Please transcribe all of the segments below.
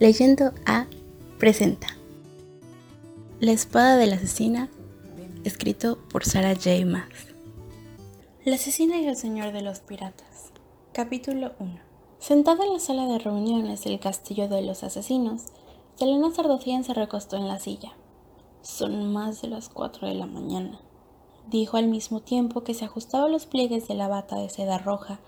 Leyendo A presenta La espada de la asesina, escrito por Sarah J. Maas. La asesina y el señor de los piratas. Capítulo 1. Sentada en la sala de reuniones del castillo de los asesinos, Selena Sardofian se recostó en la silla. Son más de las 4 de la mañana, dijo al mismo tiempo que se ajustaba los pliegues de la bata de seda roja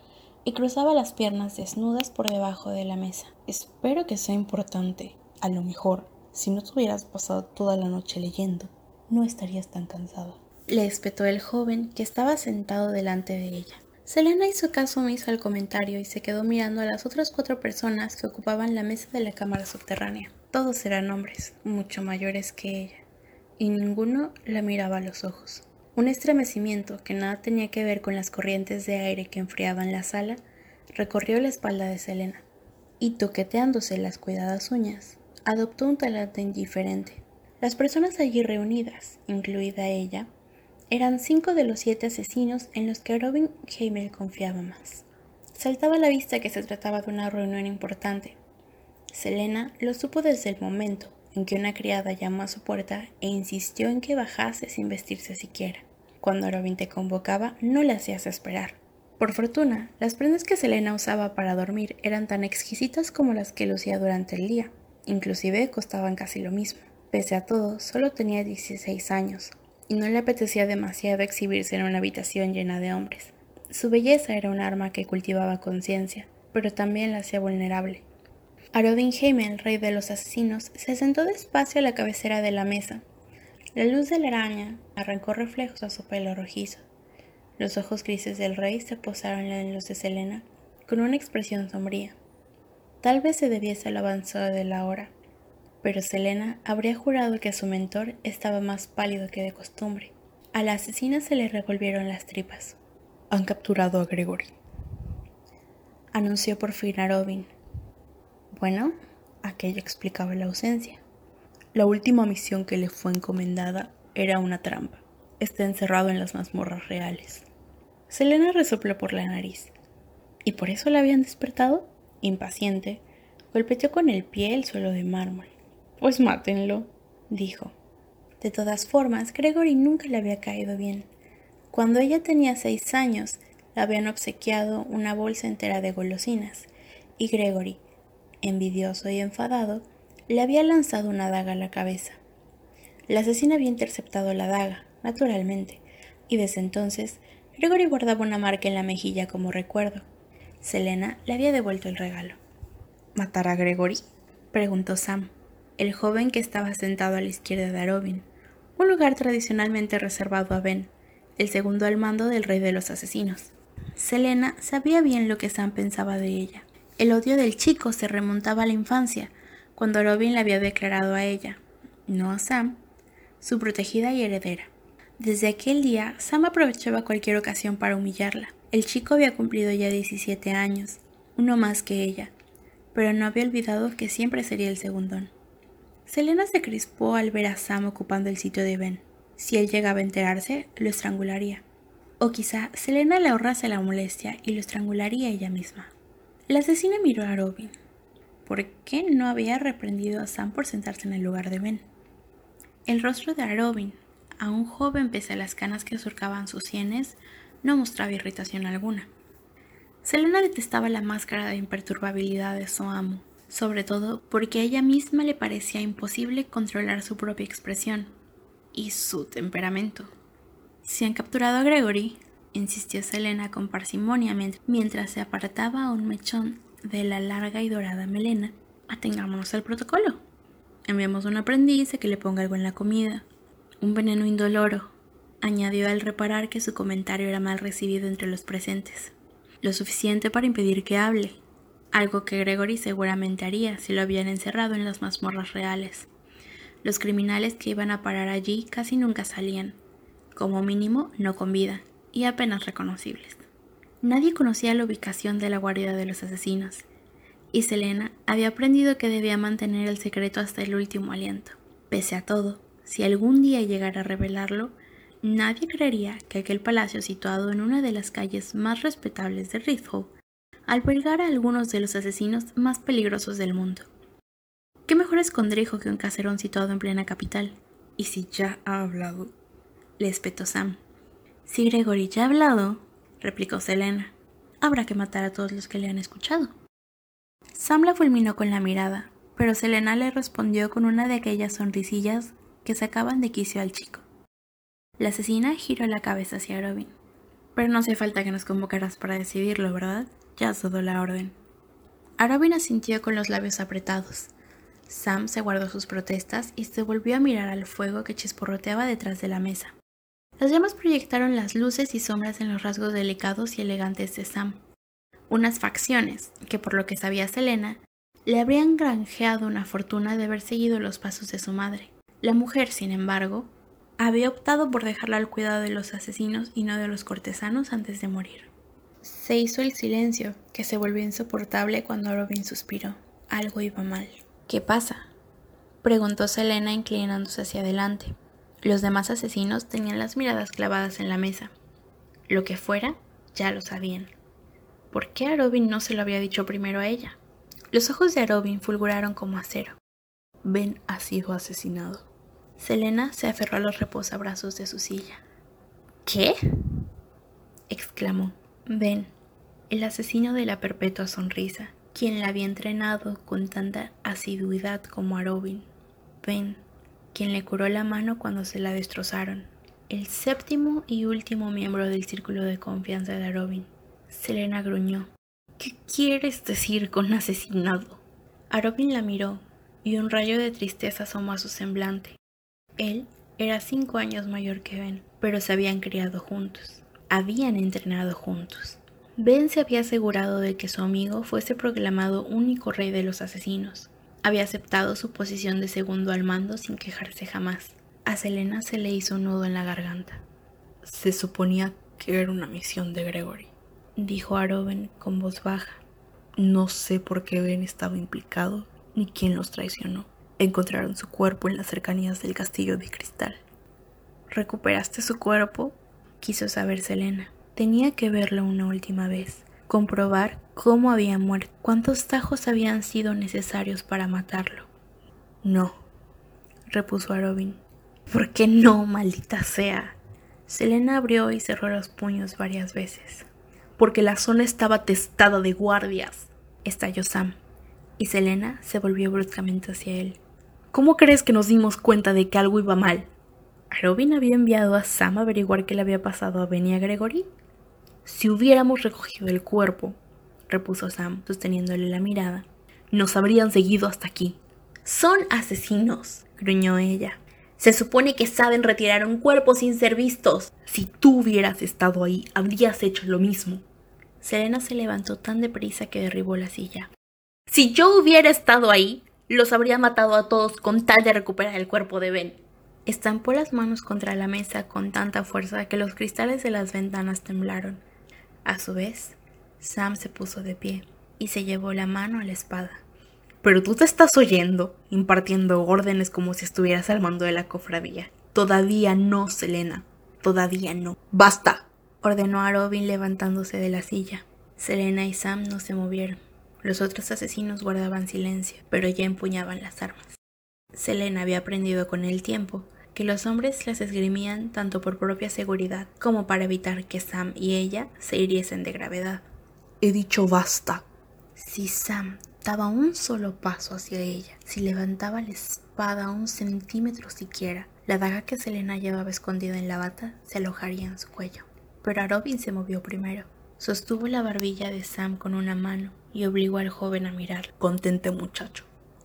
y cruzaba las piernas desnudas por debajo de la mesa. Espero que sea importante. A lo mejor, si no te hubieras pasado toda la noche leyendo, no estarías tan cansada. Le espetó el joven que estaba sentado delante de ella. Selena hizo caso omiso al comentario y se quedó mirando a las otras cuatro personas que ocupaban la mesa de la cámara subterránea. Todos eran hombres, mucho mayores que ella, y ninguno la miraba a los ojos. Un estremecimiento que nada tenía que ver con las corrientes de aire que enfriaban la sala recorrió la espalda de Selena, y toqueteándose las cuidadas uñas, adoptó un talante indiferente. Las personas allí reunidas, incluida ella, eran cinco de los siete asesinos en los que Robin Heimel confiaba más. Saltaba a la vista que se trataba de una reunión importante. Selena lo supo desde el momento en que una criada llamó a su puerta e insistió en que bajase sin vestirse siquiera. Cuando Robin te convocaba, no le hacías esperar. Por fortuna, las prendas que Selena usaba para dormir eran tan exquisitas como las que lucía durante el día. Inclusive costaban casi lo mismo. Pese a todo, solo tenía 16 años, y no le apetecía demasiado exhibirse en una habitación llena de hombres. Su belleza era un arma que cultivaba conciencia, pero también la hacía vulnerable. Arodin Heimel, rey de los asesinos, se sentó despacio a la cabecera de la mesa. La luz de la araña arrancó reflejos a su pelo rojizo. Los ojos grises del rey se posaron en los de Selena con una expresión sombría. Tal vez se debiese al avanzado de la hora, pero Selena habría jurado que su mentor estaba más pálido que de costumbre. A la asesina se le revolvieron las tripas. Han capturado a Gregory. Anunció por fin a Robin, bueno, aquello explicaba la ausencia. La última misión que le fue encomendada era una trampa. Está encerrado en las mazmorras reales. Selena resopló por la nariz. ¿Y por eso la habían despertado? Impaciente, golpeteó con el pie el suelo de mármol. Pues mátenlo, dijo. De todas formas, Gregory nunca le había caído bien. Cuando ella tenía seis años, le habían obsequiado una bolsa entera de golosinas, y Gregory, envidioso y enfadado, le había lanzado una daga a la cabeza. La asesina había interceptado la daga, naturalmente, y desde entonces Gregory guardaba una marca en la mejilla como recuerdo. Selena le había devuelto el regalo. ¿Matar a Gregory? preguntó Sam, el joven que estaba sentado a la izquierda de Arobin, un lugar tradicionalmente reservado a Ben, el segundo al mando del rey de los asesinos. Selena sabía bien lo que Sam pensaba de ella. El odio del chico se remontaba a la infancia, cuando Robin le había declarado a ella, no a Sam, su protegida y heredera. Desde aquel día, Sam aprovechaba cualquier ocasión para humillarla. El chico había cumplido ya 17 años, uno más que ella, pero no había olvidado que siempre sería el segundón. Selena se crispó al ver a Sam ocupando el sitio de Ben. Si él llegaba a enterarse, lo estrangularía. O quizá Selena le ahorrase la molestia y lo estrangularía ella misma. La asesina miró a Robin. ¿Por qué no había reprendido a Sam por sentarse en el lugar de Ben? El rostro de Robin, aún joven pese a las canas que surcaban sus sienes, no mostraba irritación alguna. Selena detestaba la máscara de imperturbabilidad de su amo, sobre todo porque a ella misma le parecía imposible controlar su propia expresión y su temperamento. Si han capturado a Gregory, insistió Selena con parsimonia mientras se apartaba un mechón de la larga y dorada melena. Atengámonos al protocolo. Enviamos a un aprendiz a que le ponga algo en la comida. Un veneno indoloro, añadió al reparar que su comentario era mal recibido entre los presentes. Lo suficiente para impedir que hable, algo que Gregory seguramente haría si lo habían encerrado en las mazmorras reales. Los criminales que iban a parar allí casi nunca salían, como mínimo no con vida, y apenas reconocibles. Nadie conocía la ubicación de la guardia de los asesinos, y Selena había aprendido que debía mantener el secreto hasta el último aliento. Pese a todo, si algún día llegara a revelarlo, nadie creería que aquel palacio situado en una de las calles más respetables de Rithow albergara a algunos de los asesinos más peligrosos del mundo. ¿Qué mejor escondrijo que un caserón situado en plena capital? ¿Y si ya ha hablado? Le espetó Sam. Si Gregory ya ha hablado, replicó Selena, habrá que matar a todos los que le han escuchado. Sam la fulminó con la mirada, pero Selena le respondió con una de aquellas sonrisillas que sacaban de quicio al chico. La asesina giró la cabeza hacia Robin. Pero no hace falta que nos convocaras para decidirlo, ¿verdad? Ya dado la orden. Robin asintió con los labios apretados. Sam se guardó sus protestas y se volvió a mirar al fuego que chisporroteaba detrás de la mesa. Las llamas proyectaron las luces y sombras en los rasgos delicados y elegantes de Sam. Unas facciones que, por lo que sabía Selena, le habrían granjeado una fortuna de haber seguido los pasos de su madre. La mujer, sin embargo, había optado por dejarla al cuidado de los asesinos y no de los cortesanos antes de morir. Se hizo el silencio, que se volvió insoportable cuando Robin suspiró. Algo iba mal. ¿Qué pasa? preguntó Selena inclinándose hacia adelante. Los demás asesinos tenían las miradas clavadas en la mesa. Lo que fuera, ya lo sabían. ¿Por qué a Robin no se lo había dicho primero a ella? Los ojos de Robin fulguraron como acero. Ben ha sido asesinado. Selena se aferró a los reposabrazos de su silla. ¿Qué? exclamó. Ben, el asesino de la perpetua sonrisa, quien la había entrenado con tanta asiduidad como a Robin. Ben, quien le curó la mano cuando se la destrozaron. El séptimo y último miembro del círculo de confianza de Robin. Selena gruñó. ¿Qué quieres decir con asesinado? A Robin la miró y un rayo de tristeza asomó a su semblante. Él era cinco años mayor que Ben, pero se habían criado juntos. Habían entrenado juntos. Ben se había asegurado de que su amigo fuese proclamado único rey de los asesinos. Había aceptado su posición de segundo al mando sin quejarse jamás. A Selena se le hizo un nudo en la garganta. Se suponía que era una misión de Gregory, dijo a con voz baja. No sé por qué Ben estaba implicado ni quién los traicionó. Encontraron su cuerpo en las cercanías del castillo de cristal. ¿Recuperaste su cuerpo? quiso saber Selena. Tenía que verlo una última vez, comprobar cómo había muerto, cuántos tajos habían sido necesarios para matarlo. No, repuso a Robin. ¿Por qué no, maldita sea? Selena abrió y cerró los puños varias veces. Porque la zona estaba testada de guardias, estalló Sam, y Selena se volvió bruscamente hacia él. ¿Cómo crees que nos dimos cuenta de que algo iba mal? ¿Robin había enviado a Sam a averiguar qué le había pasado a Ben y a Gregory? Si hubiéramos recogido el cuerpo, repuso Sam, sosteniéndole la mirada, nos habrían seguido hasta aquí. Son asesinos, gruñó ella. Se supone que saben retirar un cuerpo sin ser vistos. Si tú hubieras estado ahí, habrías hecho lo mismo. Selena se levantó tan deprisa que derribó la silla. Si yo hubiera estado ahí, los habría matado a todos con tal de recuperar el cuerpo de Ben. Estampó las manos contra la mesa con tanta fuerza que los cristales de las ventanas temblaron. A su vez, Sam se puso de pie y se llevó la mano a la espada. Pero tú te estás oyendo, impartiendo órdenes como si estuvieras al mando de la cofradía. Todavía no, Selena. Todavía no. ¡Basta! ordenó a Robin levantándose de la silla. Selena y Sam no se movieron. Los otros asesinos guardaban silencio, pero ya empuñaban las armas. Selena había aprendido con el tiempo que los hombres las esgrimían tanto por propia seguridad como para evitar que Sam y ella se hiriesen de gravedad. He dicho basta. Si Sam daba un solo paso hacia ella, si levantaba la espada un centímetro siquiera, la daga que Selena llevaba escondida en la bata se alojaría en su cuello. Pero Robin se movió primero. Sostuvo la barbilla de Sam con una mano y obligó al joven a mirar. Contente muchacho,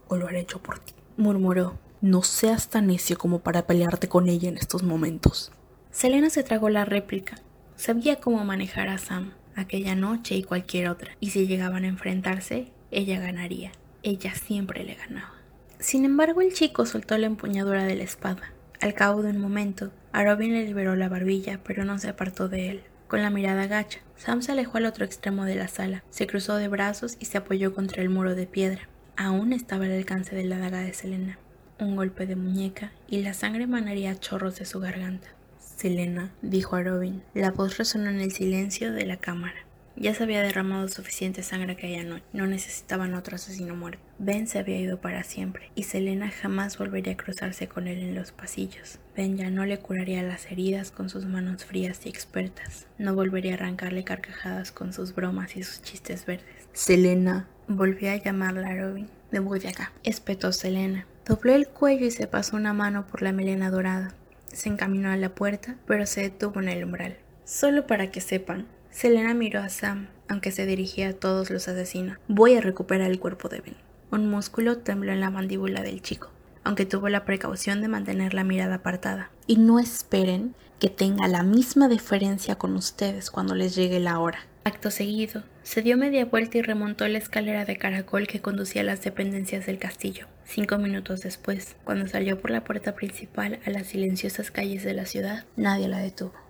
o lo haré hecho por ti, murmuró. No seas tan necio como para pelearte con ella en estos momentos. Selena se tragó la réplica. Sabía cómo manejar a Sam aquella noche y cualquier otra, y si llegaban a enfrentarse, ella ganaría. Ella siempre le ganaba. Sin embargo, el chico soltó la empuñadura de la espada. Al cabo de un momento, a Robin le liberó la barbilla, pero no se apartó de él. Con la mirada gacha, Sam se alejó al otro extremo de la sala, se cruzó de brazos y se apoyó contra el muro de piedra. Aún estaba al alcance de la daga de Selena. Un golpe de muñeca y la sangre emanaría a chorros de su garganta. Selena, dijo a Robin. La voz resonó en el silencio de la cámara. Ya se había derramado suficiente sangre aquella noche, no necesitaban otro asesino muerto. Ben se había ido para siempre, y Selena jamás volvería a cruzarse con él en los pasillos. Ben ya no le curaría las heridas con sus manos frías y expertas, no volvería a arrancarle carcajadas con sus bromas y sus chistes verdes. Selena volvió a llamarla a Robin. de acá, espetó Selena. Dobló el cuello y se pasó una mano por la melena dorada. Se encaminó a la puerta, pero se detuvo en el umbral. Solo para que sepan, Selena miró a Sam, aunque se dirigía a todos los asesinos. Voy a recuperar el cuerpo de Ben. Un músculo tembló en la mandíbula del chico, aunque tuvo la precaución de mantener la mirada apartada. Y no esperen que tenga la misma diferencia con ustedes cuando les llegue la hora. Acto seguido, se dio media vuelta y remontó la escalera de caracol que conducía a las dependencias del castillo. Cinco minutos después, cuando salió por la puerta principal a las silenciosas calles de la ciudad, nadie la detuvo.